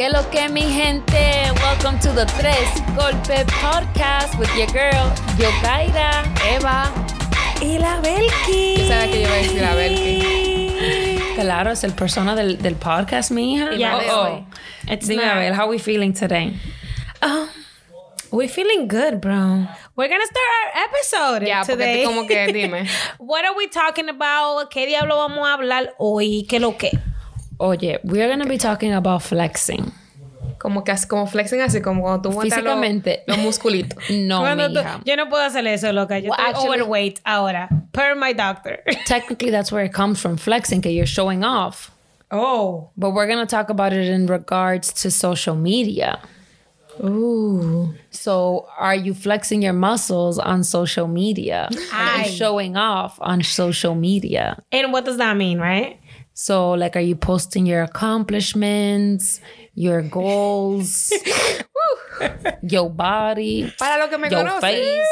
¿Qué lo que mi gente? Welcome to the Tres Golpe Podcast with your girl, Yogaira, Eva y la Belki. Yo sabía que yo iba a decir la Belki. Claro, es el persona del, del podcast, mi hija. Yeah, oh, oh. It's Dime a ver, how we feeling today? Um, we're feeling good, bro. We're gonna start our episode Ya, porque today. tú como que dime. What are we talking about? ¿Qué diablo vamos a hablar hoy? ¿Qué lo que? Oye, we're gonna be talking about flexing. Como que como flexing así, como cuando tú montas los- Físicamente. los musculitos. No, Cuando tú- mija. yo no puedo hacer eso, loca. Yo Well, estoy overweight ahora. Per my doctor. Technically, that's where it comes from, flexing, que you're showing off. oh. But we're gonna talk about it in regards to social media. Ooh. So, are you flexing your muscles on social media? Are you showing off on social media? And what does that mean, right? So, like, are you posting your accomplishments, your goals, your body, Para los que me your conocen. face,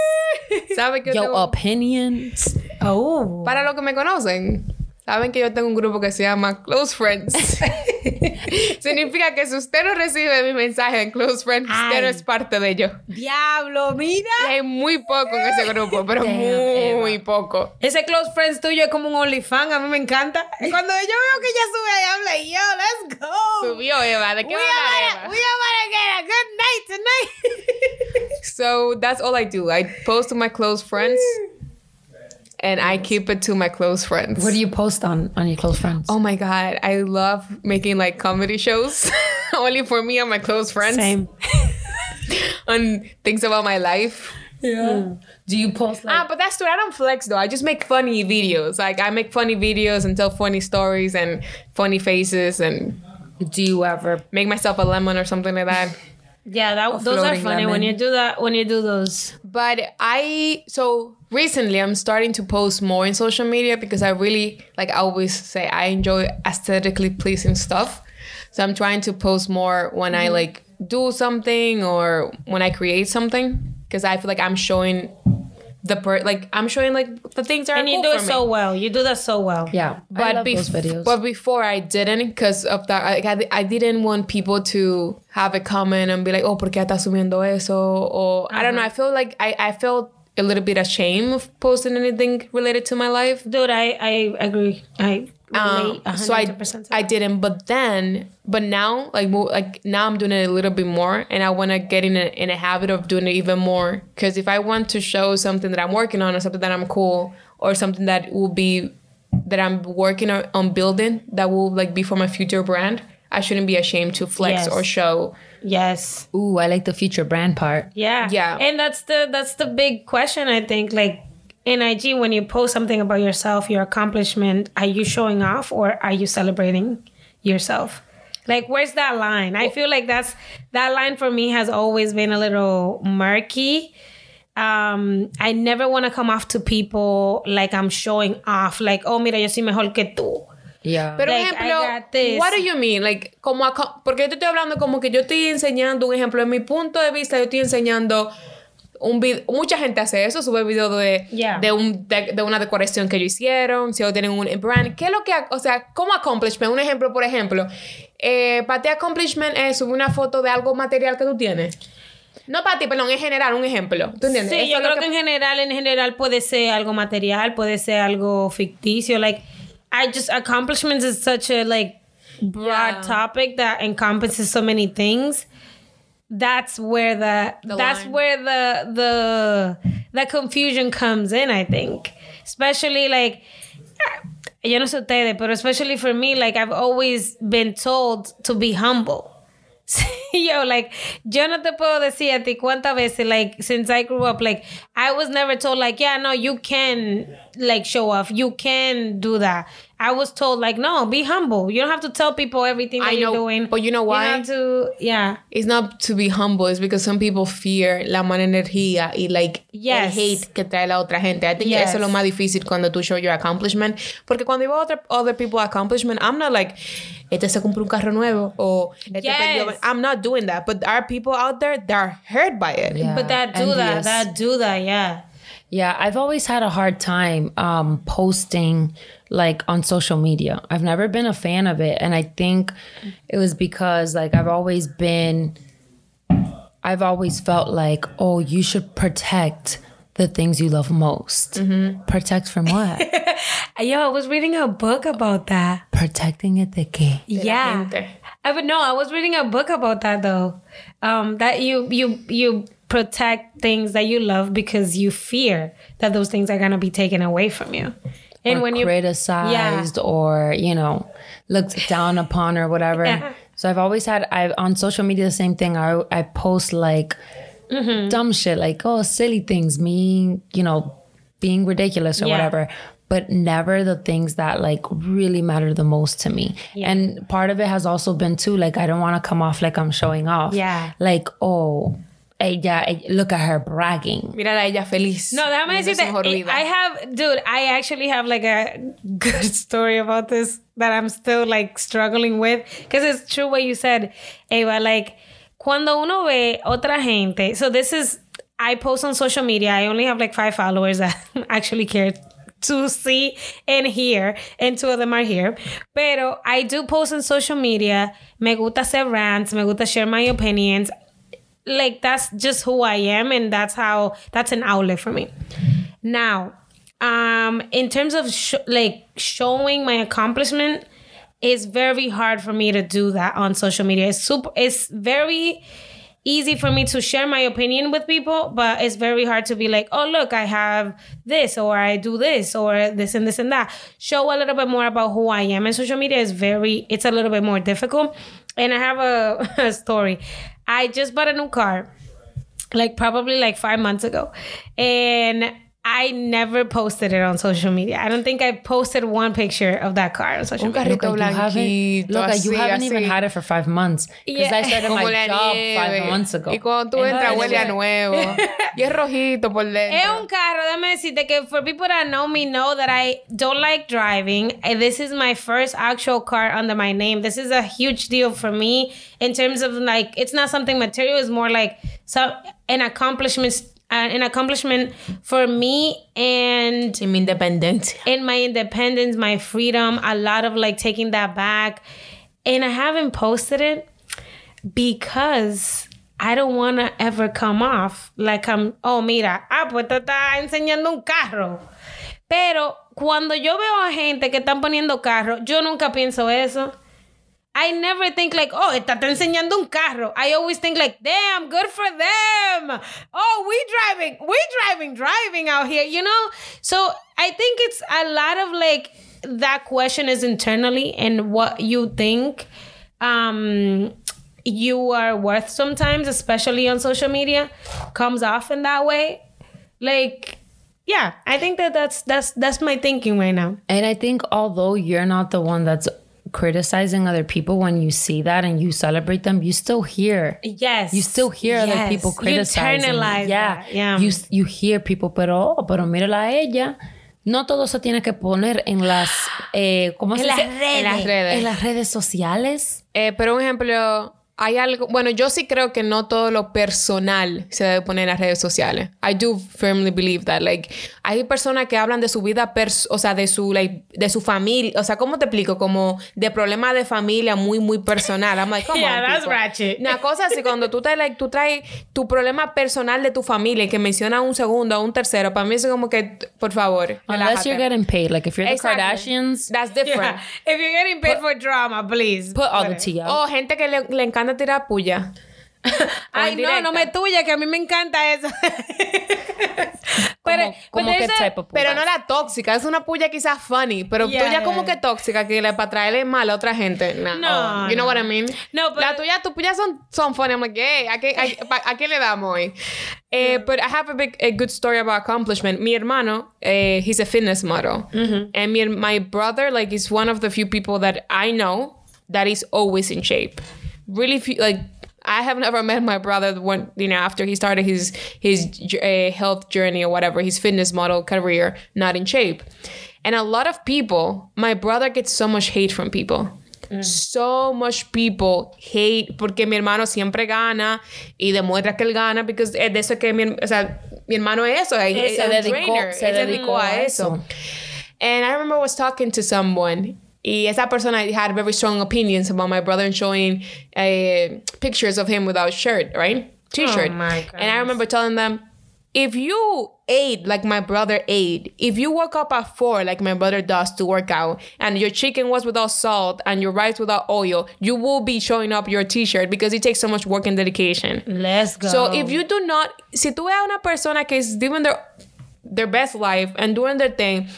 ¿Saben que yo your tengo- opinions? Oh. Para los que me conocen, saben que yo tengo un grupo que se llama Close Friends. Significa que si usted no recibe mi mensaje en Close Friends, usted no es parte de ello. Diablo, mira. Y hay muy poco en ese grupo, pero Damn, muy Eva. poco. Ese close friends tuyo es como un OnlyFans, a mí me encanta. Cuando yo veo que ella sube ahí, I'm like, yo, let's go. Subió Eva, ¿de qué we va a hablar Eva? we are get a good night tonight. So that's all I do. I post to my close friends and I keep it to my close friends. What do you post on on your close friends? Oh my god, I love making like comedy shows only for me and my close friends Same. on things about my life. yeah. Do you post like? Ah, but that's true. I don't flex though. I just make funny videos. Like I make funny videos and tell funny stories and funny faces and do you ever? make myself a lemon or something like that. Yeah, that, those are funny when you do that. When you do those. But I so recently I'm starting to post more in social media because I really like I always say I enjoy aesthetically pleasing stuff. So I'm trying to post more when I mm-hmm. like do something or when I create something because I feel like I'm showing the per like I'm showing like the things that are And you cool do it for so me. well. You do that so well. Yeah, I But, love bef- those videos. but before I didn't because of that like, I, I didn't want people to have a comment and be like oh ¿por qué estás subiendo eso or I don't know uh-huh. I feel like I, I felt a little bit ashamed of posting anything related to my life Dude, I, I agree. I um, so I I didn't but then but now like mo- like now I'm doing it a little bit more and I want to get in a, in a habit of doing it even more because if I want to show something that I'm working on or something that I'm cool or something that will be that I'm working on, on building that will like be for my future brand I shouldn't be ashamed to flex Yes. or show Yes. Ooh, I like the future brand part. Yeah. Yeah. And that's the that's the big question I think like in IG when you post something about yourself, your accomplishment, are you showing off or are you celebrating yourself? Like where's that line? I feel like that's that line for me has always been a little murky. Um, I never want to come off to people like I'm showing off, like, oh, mira, yo soy mejor que tú. Yeah. Pero Like, ejemplo, what do you mean? Like, como aco- porque yo te estoy hablando como que yo estoy enseñando un ejemplo. En mi punto de vista, yo estoy enseñando un video. Mucha gente hace eso, sube videos de, Yeah. de, un, de, de una decoración que ellos hicieron, si ellos tienen un brand. ¿Qué es lo que, o sea, como accomplishment? Un ejemplo, por ejemplo, eh, para ti accomplishment es subir una foto de algo material que tú tienes. No para ti, perdón, en general, un ejemplo. ¿Tú entiendes? Sí, Eso yo creo que... en general, en general puede ser algo material, puede ser algo ficticio. Like, I just accomplishments is such a like broad Yeah. topic that encompasses so many things. That's where the, The that's line. where the the the confusion comes in. I think, especially like. Eh, yo no sé ustedes, but especially for me, like I've always been told to be humble. Yo, like, yo no te puedo decir a ti cuántas veces, like, since I grew up, like, I was never told, like, yeah, no, you can, like, show off. You can do that. I was told, like, no, be humble. You don't have to tell people everything that I you're know, doing. but you know why? You have to, yeah. It's not to be humble, it's because some people fear la mala energía y like Yes. el hate que trae la otra gente. I think Yes. eso es lo más difícil cuando tú show your accomplishment. Porque cuando yo veo other, other people accomplishment, I'm not like, este se compró un carro nuevo o este Yes. I'm not doing that. But there are people out there that are hurt by it. Yeah, But that do that, envious. that do that, yeah. Yeah, I've always had a hard time um, posting like on social media. I've never been a fan of it. And I think it was because like I've always been I've always felt like, oh, you should protect the things you love most. Mm-hmm. Protect from what? Yo, I was reading a book about that. Protecting it de qué? yeah. I would know. I was reading a book about that though. Um, that you you you protect things that you love because you fear that those things are gonna be taken away from you. And or when you criticized or you know looked down upon or whatever. Yeah. So I've always had I on social media the same thing. I I post like Mm-hmm. dumb shit like oh silly things, me you know being ridiculous or Yeah. whatever. But never the things that like really matter the most to me. And part of it has also been too like I don't want to come off like I'm showing off. Yeah. Like oh, ella, ella- look at her bragging. Mírala a ella feliz. No, déjame viendo su decirte, mejor eh, I. I have, dude, I actually have like a good story about this that I'm still like struggling with. Because it's true what you said, Eva. Like, cuando uno ve otra gente, so this is, I post on social media. I only have like five followers that actually care to see and hear, and two of them are here. Pero I do post on social media. Me gusta hacer rants, me gusta share my opinions like that's just who I am and that's how that's an outlet for me. Now, um in terms of sh- like showing my accomplishment it's very hard for me to do that on social media. It's super it's very easy for me to share my opinion with people, but it's very hard to be like, "Oh, look, I have this or I do this or this and this and that." Show a little bit more about who I am. And social media is very it's a little bit more difficult. And I have a, a story. I just bought a new car like probably like five months ago. And I never posted it on social media. I don't think I posted one picture of that car on social Un media. carrito Look, you haven't, blanquito, look, you así, haven't even had it for five months. Because Yeah. I started Como my la job nieve. five months ago. Y cuando tú And entras, then huele a it- nuevo. y es rojito por dentro. Es un carro, déjame decirte que for people that know me know that I don't like driving. Eh, this is my first actual car under my name. This is a huge deal for me in terms of like it's not something material. It's more like some an accomplishment, an accomplishment for me and Y mi independencia. in my independence, my freedom, a lot of like taking that back. And I haven't posted it because I don't want to ever come off like I'm, oh, mira, ah, pues te está enseñando un carro. Pero cuando yo veo a gente que están poniendo carro, yo nunca pienso eso. I never think like, oh, está enseñando un carro. I always think like, damn, good for them. Oh, we driving, we driving, driving out here, you know? So I think it's a lot of like that question is internally and what you think um you are worth sometimes, especially on social media, comes off in that way. Like, yeah, I think that that's that's that's my thinking right now. And I think although you're not the one that's criticizing other people, when you see that and you celebrate them, you still hear. Yes, You still hear other people You criticizing. internalize yeah, that, yeah. You you hear people, pero oh, pero mírala a ella. No todo se tiene que poner en las eh, ¿cómo En se las dice? redes. En las redes. En las redes sociales. Eh, pero un ejemplo, hay algo, bueno, yo sí creo que no todo lo personal se debe poner en las redes sociales. I do firmly believe that. Like, hay personas que hablan de su vida, pers o sea, de su, like, de su familia. O sea, ¿cómo te explico? Como de problemas de familia muy, muy personal. I'm like, come Yeah, on, that's people. ratchet. Una cosa así, cuando tú, te, like, tú traes tu problema personal de tu familia y que menciona un segundo o un tercero, para mí es como que, por favor, Unless relájate. you're getting paid. Like if you're the Exactly. Kardashians, That's different. Yeah. If you're getting paid for drama, please. put all the tea out. O gente que le, le encanta tirar puya. Ay, no, no me tuya, que a mí me encanta eso. pero, ¿Cómo but qué there's a- type of Pero no la tóxica, es una puya quizás funny, pero Yeah, tuya como yeah. que tóxica, que le para traerle mal a otra gente. Nah. No, You know no. what I mean? No, pero- La tuya, tus puyas son, son funny. I'm like, hey, ¿a qué, a, a qué le damos hoy? Eh, But I have a, big, a good story about accomplishment. Mi hermano, eh, he's a fitness model. Mm-hmm. And mi, my brother, like, is one of the few people that I know that is always in shape. Really, few, like, I have never met my brother when you know after he started his his uh, health journey or whatever his fitness model career not in shape, and a lot of people. My brother gets so much hate from people. So much people hate porque mi hermano siempre gana y demuestra que él gana porque es de eso que mi, o sea, mi hermano es eso, es, se dedicó- trainer, se dedicó a eso. And I remember I was talking to someone. Y esa persona had very strong opinions about my brother and showing uh, pictures of him without shirt, right? T-shirt. Oh my and I remember telling them, if you ate like my brother ate, if you woke up at four like my brother does to work out, and your chicken was without salt and your rice without oil, you will be showing up your t-shirt because it takes so much work and dedication. Let's go. So if you do not, si tú a una persona que is living their their best life and doing their thing,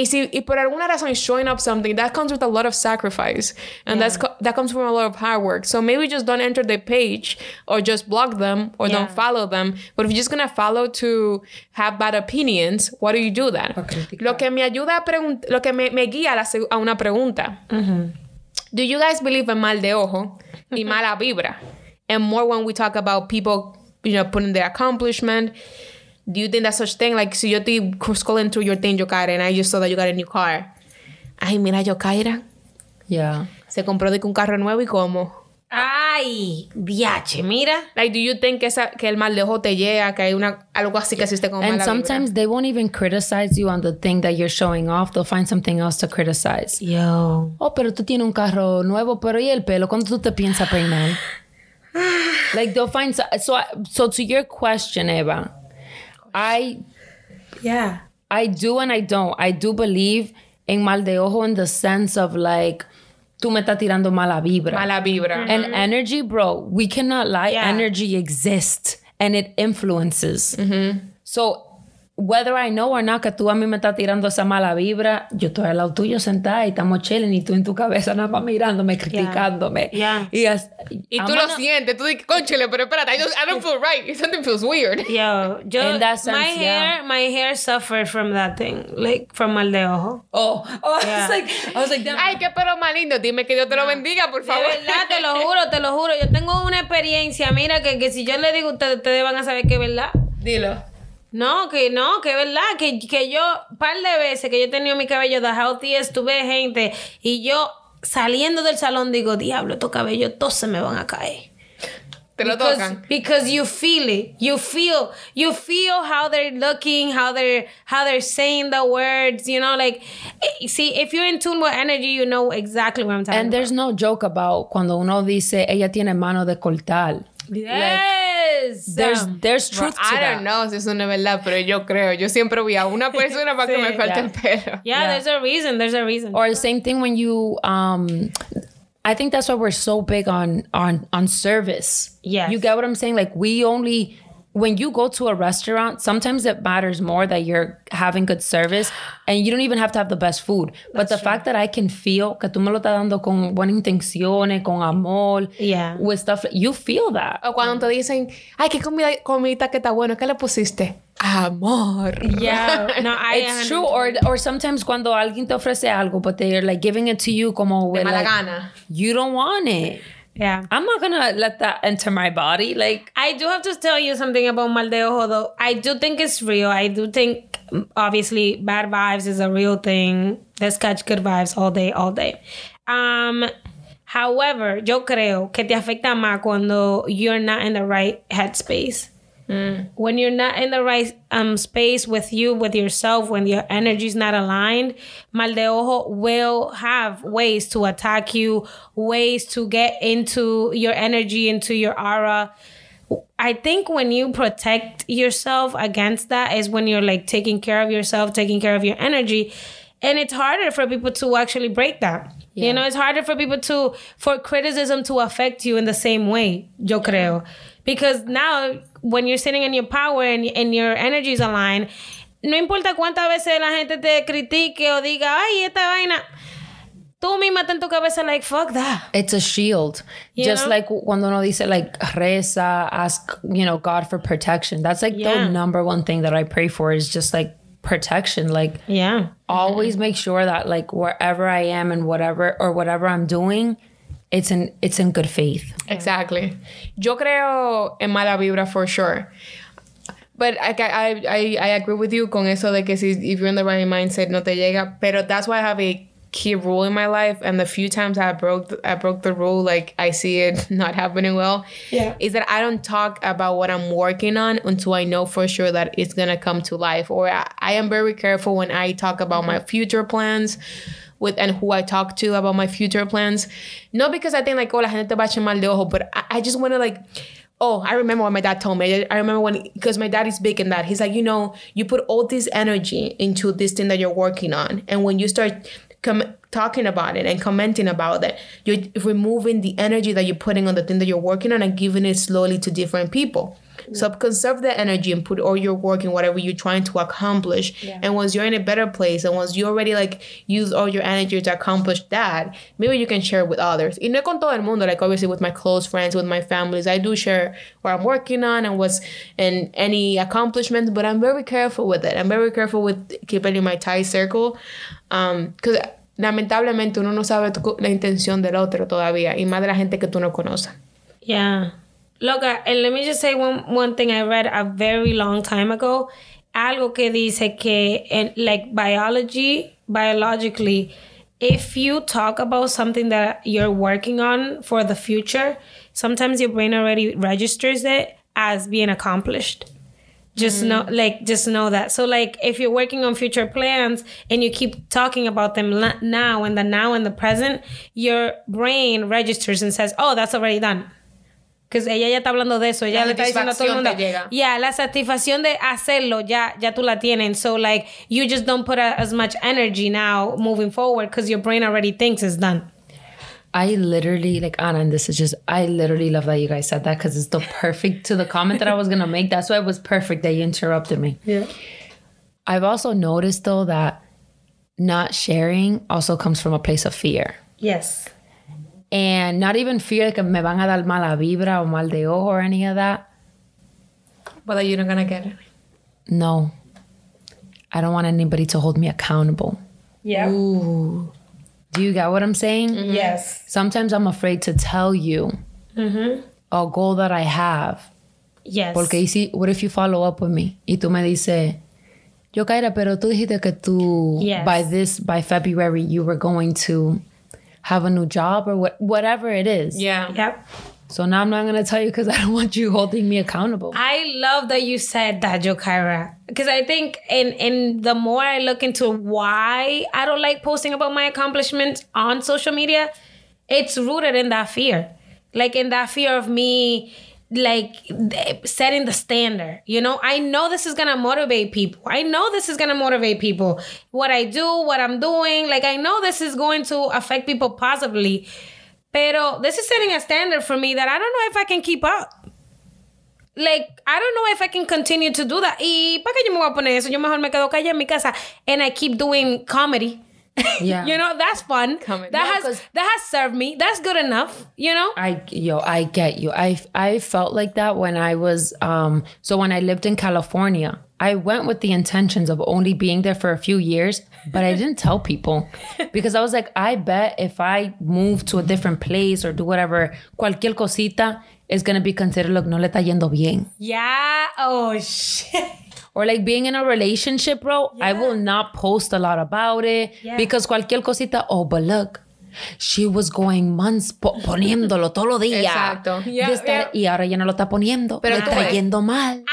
y si y por alguna razón showing up something that comes with a lot of sacrifice and that's co- that comes from a lot of hard work. So maybe just don't enter the page or just block them or Yeah. don't follow them. But if you're just gonna follow to have bad opinions, why do you do that? Lo que me ayuda a preguntar, lo que me, me guía a, la a una pregunta. Mm-hmm. Do you guys believe in mal de ojo y mm-hmm. mala vibra? And more when we talk about people, you know, putting their accomplishment. Do you think that's such thing? Like, si yo estoy scrolling through your thing, Yokaira, and I just saw that you got a new car. Ay, mira, Yokaira. Yeah. Se compró de que un carro nuevo y cómo. Ay, viache, mira. Like, do you think que, esa, que el mal de ojo te llega, que hay una, algo así que existe con And vibra? sometimes they won't even criticize you on the thing that you're showing off. They'll find something else to criticize. Yo. Oh, pero tú tienes un carro nuevo, pero ¿y el pelo? ¿Cuándo tú te piensas peinar? like they'll find so, so so to your question, Eva, I Yeah. I do and I don't. I do believe en mal de ojo in the sense of like tú me estás tirando mala vibra. Mala vibra. And mm-hmm. energy, bro, we cannot lie. Yeah. Energy exists and it influences. Mm-hmm. So, whether I know or not que tú a mí me estás tirando esa mala vibra, yo estoy al lado tuyo sentada y estamos chilling y tú en tu cabeza nada más mirándome, criticándome. Yeah. Y, as- Y I'm tú lo gonna- sientes, tú dices, conchale, pero espérate, I don't, I don't feel right. Something feels weird. Yo, yo, In that sense, my yeah. hair, my hair suffered from that thing, like from mal de ojo. Oh, oh I Yeah. was like, I was like, damn. Ay, qué pelo más lindo. Dime que Dios te lo bendiga, por De favor. verdad, te lo juro, te lo juro. Yo tengo una experiencia, mira, que, que si yo le digo a ustedes, ustedes van a saber que es verdad. Dilo. No, que no, que es verdad, que, que yo, par de veces que yo he tenido mi cabello de healthiest, tuve gente y yo saliendo del salón digo, diablo, estos cabellos todos se me van a caer. Te lo because, tocan. because you feel it. You feel you feel how they're looking, how they're how they're saying the words, you know, like eh, see if you're in tune with energy, you know exactly what I'm talking And there's no joke about cuando uno dice ella tiene mano de cortar. About. Yes. There's Um, there's truth to I that. don't know si eso no es verdad, pero yo creo. Yo siempre voy a una persona para que Sí. me falte Yeah. el pelo. yeah, there's a reason. There's a reason. or the same thing when you um i think that's why we're so big on on on service Yes. you get what i'm saying like we only when you go to a restaurant sometimes it matters more that you're having good service and you don't even have to have the best food but the fact that i can feel que tú me lo estás dando con buenas intenciones con amor Yeah. with stuff you feel that O cuando te dicen, ay, qué comida, comidita que está bueno, ¿qué le pusiste? Amor. yeah, no, I it's true or or sometimes cuando alguien te ofrece algo but they're like giving it to you como De with, mala like, gana. you don't want it Yeah. I'm not gonna let that enter my body. Like, I do have to tell you something about mal de ojo though. I do think it's real. I do think mm, obviously bad vibes is a real thing. Let's catch good vibes all day, all day. Um however, yo creo que te afecta más cuando you're not in the right headspace. When you're not in the right um space with you, with yourself, when your energy is not aligned, mal de ojo will have ways to attack you, ways to get into your energy, into your aura. I think when you protect yourself against that is when you're like taking care of yourself, taking care of your energy. And it's harder for people to actually break that. You know, it's harder for people to, for criticism to affect you in the same way, yo creo. Because now, when you're sitting in your power and, and your energy is aligned, no importa cuántas veces la gente te critique o diga, ay, esta vaina, tú misma en tu cabeza like, fuck that. it's a shield. You Just know? like cuando uno dice like reza, ask, you know, God for protection. That's like Yeah. the number one thing that I pray for is just like protection. Like Yeah. always make sure that like wherever I am and whatever or whatever I'm doing, it's in it's in good faith. Exactly. Yo creo en mala vibra for sure. But I, I, I, I agree with you con eso de que si if you're in the right mindset no te llega. Pero that's why I have a key rule in my life, and the few times I broke the, I broke the rule, like I see it not happening well. Yeah. is that I don't talk about what I'm working on until I know for sure that it's gonna come to life. Or I, I am very careful when I talk about my future plans with and who I talk to about my future plans. Not because I think like, oh, la gente te va a mal de ojo, but I, I just want to like. Oh, I remember what my dad told me. I remember when, because my dad is big in that. He's like, you know, you put all this energy into this thing that you're working on. And when you start com- talking about it and commenting about it, you're removing the energy that you're putting on the thing that you're working on and giving it slowly to different people. So conserve the energy and put all your work in whatever you're trying to accomplish. Yeah. And once you're in a better place and once you already like use all your energy to accomplish that, maybe you can share with others. Y no con todo el mundo, like obviously with my close friends, with my families, I do share what I'm working on and what's and any accomplishments, but I'm very careful with it. I'm very careful with keeping in my tight circle. Um, cause lamentablemente uno no sabe la intención del otro todavía y más de la gente que tú no conoces. Yeah. Look, I- and let me just say one one thing I read a very long time ago. Algo que dice que, in, like biology, biologically, if you talk about something that you're working on for the future, sometimes your brain already registers it as being accomplished. Just mm. know, like, just know that. So, like, if you're working on future plans and you keep talking about them now and the now and the present, your brain registers and says, "Oh, that's already done." Because ella ya está hablando de eso, ella La le está diciendo a todo el mundo. llega. Yeah, la satisfacción de hacerlo ya, ya tú la tienes. So like you just don't put a, as much energy now moving forward because your brain already thinks it's done. I literally like Anna, and this is just I literally love that you guys said that because it's the perfect to the comment that I was gonna make. That's why it was perfect that you interrupted me. Yeah. I've also noticed though that not sharing also comes from a place of fear. Yes. And not even fear que me van a dar mala vibra o mal de ojo or any of that. But that you're not gonna get it. No. I don't want anybody to hold me accountable. Yeah. Do you get what I'm saying? Mm-hmm. Yes. Sometimes I'm afraid to tell you mm-hmm. a goal that I have. Yes. Porque y si, what if you follow up with me y tú me dices, yo Kaira, pero tú dijiste que tú Yes. by this by February you were going to have a new job or what, whatever it is. Yeah. Yep. So now I'm not gonna tell you because I don't want you holding me accountable. I love that you said that, Yokaira. Because I think in in the more I look into why I don't like posting about my accomplishments on social media, it's rooted in that fear. Like in that fear of me like eh, setting the standard. You know, I know this is gonna motivate people. I know this is gonna motivate people. What I do, what I'm doing, like I know this is going to affect people positively. Pero this is setting a standard for me that I don't know if I can keep up. Like, I don't know if I can continue to do that. Y para que yo me voy a poner eso, yo mejor me quedo en mi casa and I keep doing comedy. Yeah. you know, that's fun. Comedy. That No, has that has served me. That's good enough, you know? I yo, I get you. I I felt like that when I was um so when I lived in California. I went with the intentions of only being there for a few years, but I didn't tell people because I was like, I bet if I move to a different place or do whatever, cualquier cosita is gonna be considered like no le está yendo bien. Yeah. Oh shit. Or like being in a relationship, bro, I will not post a lot about it Yeah. because cualquier cosita, oh, but look, she was going months po- poniéndolo todos los días. Exacto. Yeah, yeah. Y ahora ya no lo está poniendo, Pero está ves. yendo mal.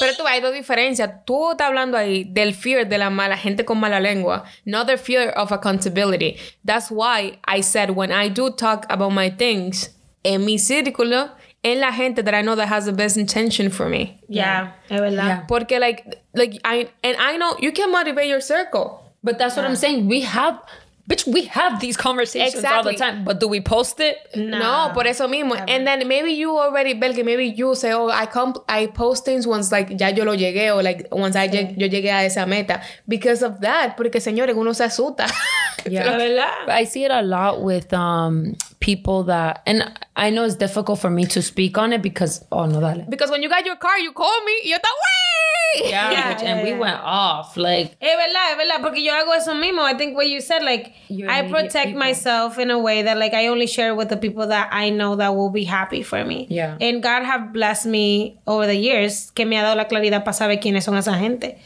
Pero tú, hay dos diferencias. Tú estás hablando ahí del fear de la mala gente con mala lengua, not the fear of accountability. That's why I said when I do talk about my things, en mi círculo, en la gente that I know that has the best intention for me. Yeah. Es verdad. Yeah. Porque like, like I, and I know you can motivate your circle. But that's what I'm saying. We have, bitch, we have these conversations exactly. all the time. But do we post it? No, por eso mismo. And then maybe you already, Belki, maybe you say, oh, I come, I post things once like ya yo lo llegué or like once I lleg- yo llegué a esa meta. Because of that, porque señores, uno se asusta. Yeah. Es verdad. I see it a lot with um people that, and I know it's difficult for me to speak on it because, oh, no, dale. because when you got your car, you call me, y yo estaba, way. Yeah, Yeah, and yeah, we yeah. went off. Like, Es verdad, es verdad, porque yo hago eso mismo. I think what you said, like, I protect people. myself in a way that, like, I only share with the people that I know that will be happy for me. Yeah. And God have blessed me over the years que me ha dado la claridad para saber quiénes son esa gente.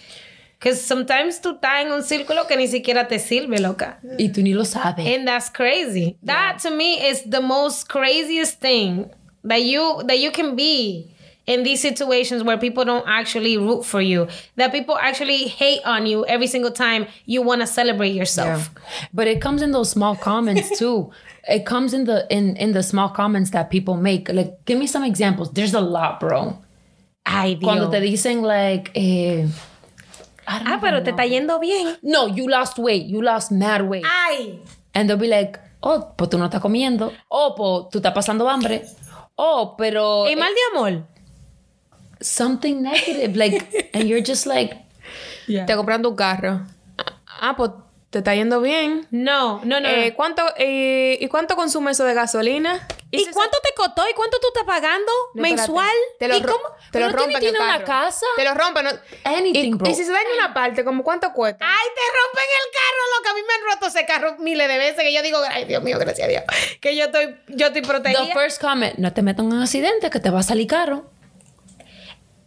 Because sometimes tú estás en un círculo que ni siquiera te sirve, loca. Y tú ni lo sabes. And that's crazy. That to me is the most craziest thing that you that you can be in these situations where people don't actually root for you. That people actually hate on you every single time you want to celebrate yourself. But it comes in those small comments too. it comes in the in in the small comments that people make. Like, give me some examples. There's a lot, bro. I. Cuando te dicen like, eh, ah, pero te está yendo bien. no, you lost weight, you lost mad weight, Ay. and they'll be like, oh, pues tú no estás comiendo, oh, pues tú estás pasando hambre, oh, pero ¿Y mal de amor? something negative, like, and you're just like, Te comprando un carro. Ah, pues te está yendo bien. No, no, no. Eh, ¿cuánto, eh, ¿Y cuánto consume eso de gasolina? ¿Y cuánto te costó? ¿Y cuánto tú estás pagando No, mensual? Te lo, ¿Y cómo? te lo ¿Pero rompen tiene el una casa? Te lo rompen. ¿no? Anything, y, bro. y si se daña una parte, ¿como cuánto cuesta? Ay, te rompen el carro, loca. A mí me han roto ese carro miles de veces que yo digo, ay, Dios mío, gracias a Dios. Que yo estoy, yo estoy protegida. the first comment, no te metas en un accidente que te va a salir caro.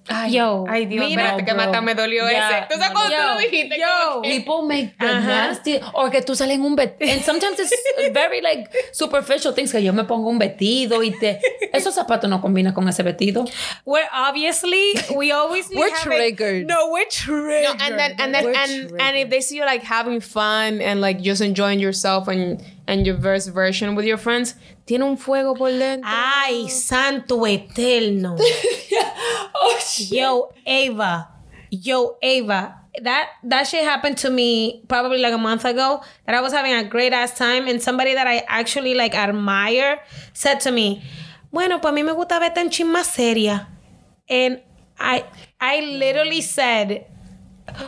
Ay, Yo, Ay, Dios, mira, espérate, que hasta me dolió Ya, ese. ¿Tú sabes no, cuando tú yo, lo dijiste? yo. Que- People make the Ajá. nasty, or que tú sales en un vestido. And sometimes it's very like superficial things que yo me pongo un vestido y te. Esos zapatos no combinan con ese vestido. we're obviously, we always We're have triggered. A, no, we're triggered. No, and then and then We're and, triggered. and if they see you like having fun and like just enjoying yourself and and your verse version with your friends, tiene un fuego por dentro. Ay, santo eterno. oh shit. Yo, Ava. Yo, Ava. That that shit happened to me probably like a month ago. That I was having a great ass time, and somebody that I actually like admire said to me, "Bueno, pues a mí me gusta verte en chin más seria." And I I literally said,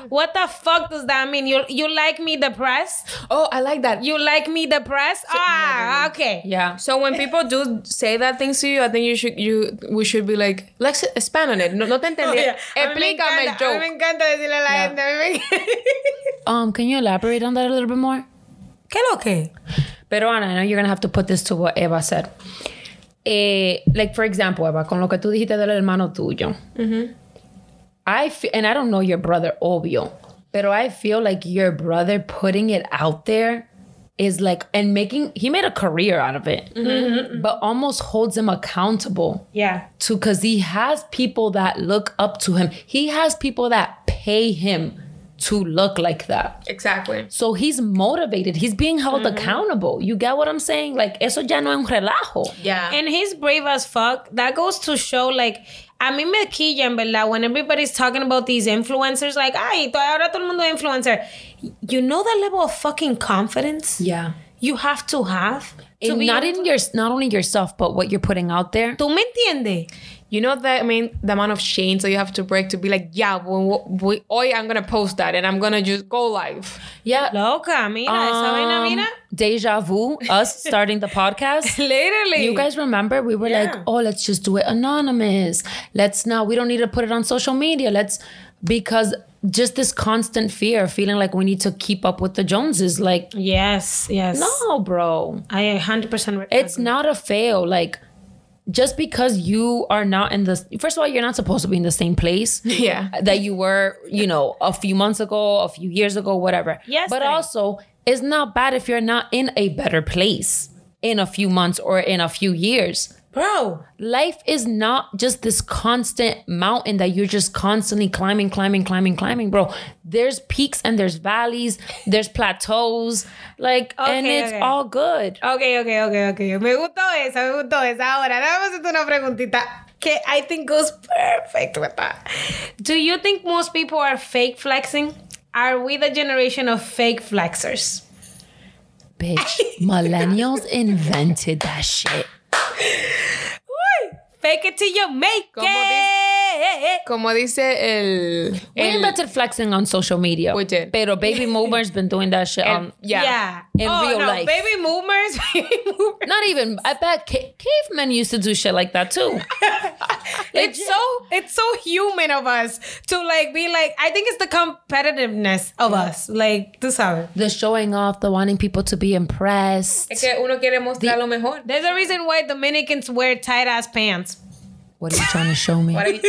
"What the fuck does that mean? You you like me depressed? Oh, I like that. You like me depressed? Ah, okay. Yeah. So when people do say that things to you, I think you should you we should be like, let's expand on it. No, no te entendí. Oh, yeah. A mí me Explícame el encanta- A mí me encanta decirle a la Yeah. gente. A mí me Um, can you elaborate on that a little bit more? ¿Qué lo que? Pero Ana, I know you're gonna have to put this to what Eva said. Eh, like for example, Eva, con lo que tú dijiste del hermano tuyo. I feel, and I don't know your brother, obvio, but I feel like your brother putting it out there is like and making he made a career out of it, mm-hmm, mm-hmm. but almost holds him accountable Yeah. to because he has people that look up to him. He has people that pay him to look like that. Exactly. So he's motivated. He's being held mm-hmm. accountable. You get what I'm saying? Like, eso ya no es un relajo. Yeah. And he's brave as fuck. That goes to show, like, a mí me quilla, en verdad, when everybody's talking about these influencers, like, ay, ahora todo el mundo es influencer. You know the level of fucking confidence Yeah. you have to have to not in your, not only yourself, but what you're putting out there. ¿Tú me entiendes? You know that I mean the amount of chains that you have to break to be like, yeah, well, we, hoy I'm gonna post that and I'm gonna just go live. Yeah. Loca, mira, esa vaina, Um, mira. Deja vu, us starting the podcast. Literally. You guys remember we were like, oh, let's just do it anonymous. Let's not, we don't need to put it on social media. Let's, because just this constant fear, feeling like we need to keep up with the Joneses. Like, Yes, yes. no, bro. I 100% re- It's not a fail. Like, just because you are not in the first of all, you're not supposed to be in the same place Yeah. that you were, you know, a few months ago, a few years ago, whatever. Yes, But also, it's not bad if you're not in a better place in a few months or in a few years. Bro, Life is not just this constant mountain that you're just constantly climbing, climbing, climbing, climbing, bro. There's peaks and there's valleys, there's plateaus, like, and it's okay. all good. Ok, ok, ok, ok. Me gustó esa, me gustó esa. Ahora, déjame hacerte una preguntita que I think goes perfect with that. Do you think most people are fake flexing? Are we the generation of fake flexers? Bitch, millennials invented that shit. Fake it till you make Como it. Como dice el, We el invented flexing on social media. We did. Pero baby boomers been doing that shit on. Um, yeah. In oh, real no, life. Baby movers. Baby movers. Not even. I bet ca- cavemen used to do shit like that too. It's so it's so human of us to like be like I think it's the competitiveness of us. Like, tú sabes. The showing off, the wanting people to be impressed. Es que uno quiere mostrar lo mejor. There's a reason why Dominicans wear tight ass pants. What are you trying to show me? What are you-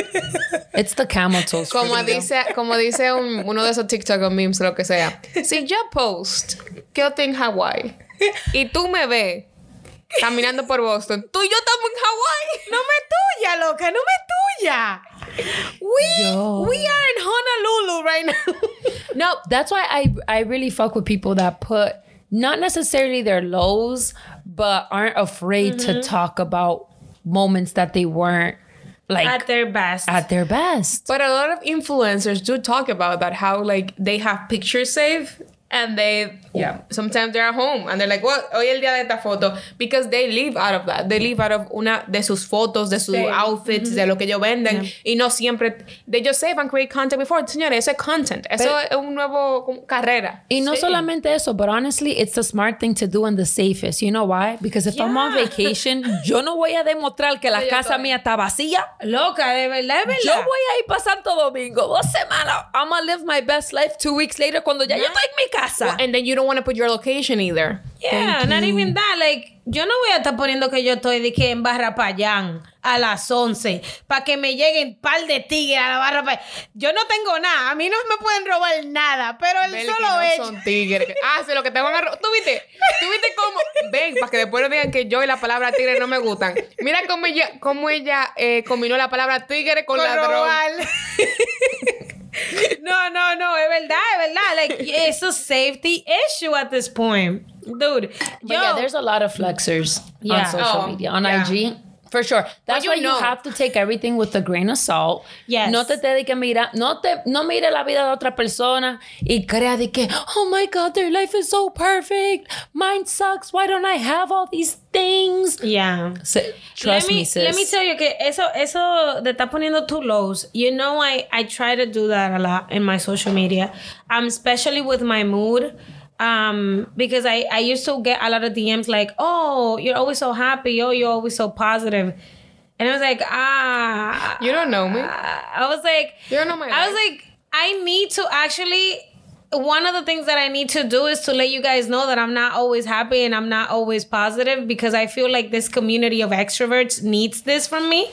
It's the camel toes. Como Leo. dice, como dice un- uno de esos TikTok o memes, lo que sea. Si yo post que yo estoy en Hawái y tú me ves caminando por Boston, tú y yo estamos en Hawái. No me tuya, loca, no me tuya. We Yo. we are in Honolulu right now. No, that's why I I really fuck with people that put not necessarily their lows, but aren't afraid to mm-hmm. talk about moments that they weren't like At at, their best. At their best. But a lot of influencers do talk about that, how like they have pictures saved and they Yeah. sometimes they're at home and they're like, well, hoy el día de esta foto because they live out of that. They live out of una de sus fotos, de sus Sí. outfits, de lo que ellos venden y no siempre they just save and create content before. Señores, eso es content. Eso Pero- es un nuevo como, carrera. Y no solamente eso, but honestly, it's the smart thing to do and the safest. You know why? Because if I'm on Yeah. vacation, yo no voy a demostrar que la yo casa estoy. mía está vacía. Loca, de verdad, de Yo verdad. voy a ir para Santo Domingo dos semanas. I'm gonna live my best life two weeks later cuando ya yo estoy en mi casa. And then you don't want to put your location either. Yeah, not even that. Like, yo no voy a estar poniendo que yo estoy de que en Barra Payán a las 11 para que me lleguen par de tigres a la Barra Payán. Yo no tengo nada. A mí no me pueden robar nada, pero el que solo no hecho. son tigres. Ah, sí, lo que te van a ro- ¿Tú viste? ¿Tú viste cómo? Ven, para que después no digan que yo y la palabra tigre no me gustan. Mira cómo ella, cómo ella eh, combinó la palabra tigre con, Con ladrón. no, no, no, es verdad, es verdad. Like, it's a safety issue at this point. Dude, But yo, yeah, there's a lot of flexers Yeah. on social Oh, media, on yeah. IG. For sure. That's you why you know. have to take everything with a grain of salt. Yes. No te te de que mira, no te no mire la vida de otra persona y crea de que, oh my God, their life is so perfect. Mine sucks. Why don't I have all these things? yeah. Se- trust let me, me, sis. Let me tell you que eso, eso de estar poniendo too lows, you know, I, I try to do that a lot in my social media, um, especially with my mood. Um, because I, I used to get a lot of DMs like, oh, you're always so happy. Oh, you're always so positive. And I was like, ah. You don't know me. I was like, You don't know my I was like, I need to actually. One of the things that I need to do is to let you guys know that I'm not always happy and I'm not always positive because I feel like this community of extroverts needs this from me.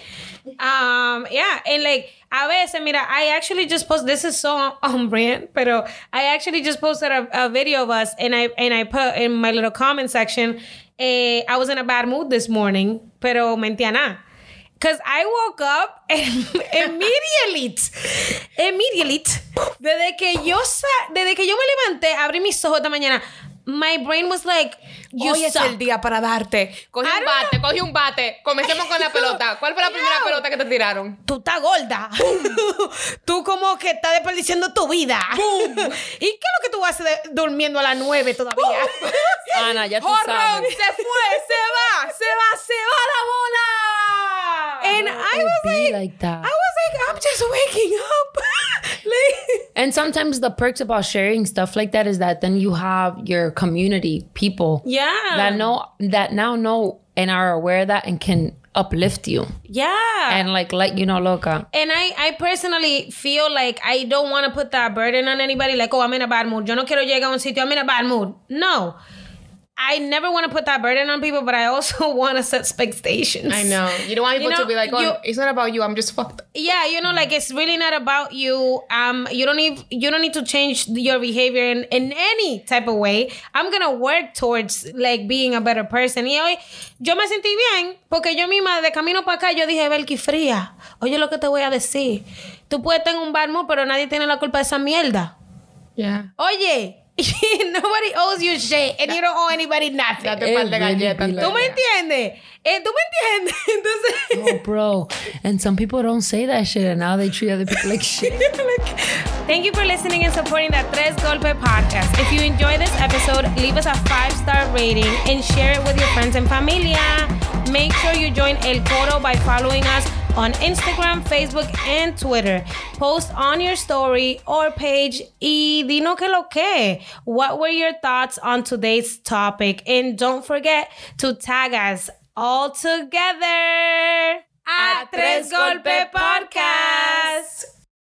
Um, yeah, and like a veces, mira, I actually just post. This is so on brand, pero I actually just posted a, a video of us, and I and I put in my little comment section. Eh, I was in a bad mood this morning, pero mentía nada. Cause I woke up and immediately, immediately, desde que yo sa- desde que yo me levanté, abrí mis ojos esta mañana, my brain was like, you Hoy es el día para darte. Cogí I un bate, cogí un bate. Comencemos con la pelota. ¿Cuál fue la primera No. pelota que te tiraron? Tú estás gorda. tú como que estás desperdiciando tu vida. ¿Y qué es lo que tú haces de- durmiendo a las nueve todavía? Ana, ya tú ¡Jorrón! sabes. ¡Se fue! ¡Se va! ¡Se va! ¡Se va la bola! And I was like, like that. I was like, I'm just waking up. Like- And sometimes the perks about sharing stuff like that is that then you have your community people yeah. that know that now know and are aware of that and can uplift you Yeah. and like let you know loca. And I, I personally feel like I don't want to put that burden on anybody. Like, oh, I'm in a bad mood. Yo no quiero llegar a un sitio. I'm in a bad mood. No. I never want to put that burden on people, but I also want to set expectations. I know. You don't want people You know, to be like, oh, you- it's not about you. I'm just fucked. Yeah, you know, like it's really not about you. Um, you don't need you don't need to change your behavior in, in any type of way. I'm gonna work towards like being a better person. Y hoy yo me sentí bien porque yo misma de camino para acá yo dije, Belki fría. Oye lo que te voy a decir. Tú puedes tener un barmo, pero nadie tiene la culpa de esa mierda. Yeah. Oye, nobody owes you shit and you don't owe anybody nothing. Date It really be like ¿Tú me entonces. entiendes? Eh, ¿Tú me entiendes? Entonces... Oh, bro. And some people don't say that shit and now they treat other people like shit. Thank you for listening and supporting the Tres Golpe podcast. If you enjoyed this episode, leave us a five star rating and share it with your friends and familia. Make sure you join El Coro by following us on Instagram, Facebook, and Twitter. Post on your story or page y dino que lo que. What were your thoughts on today's topic? And don't forget to tag us all together at Tres Golpe Podcast.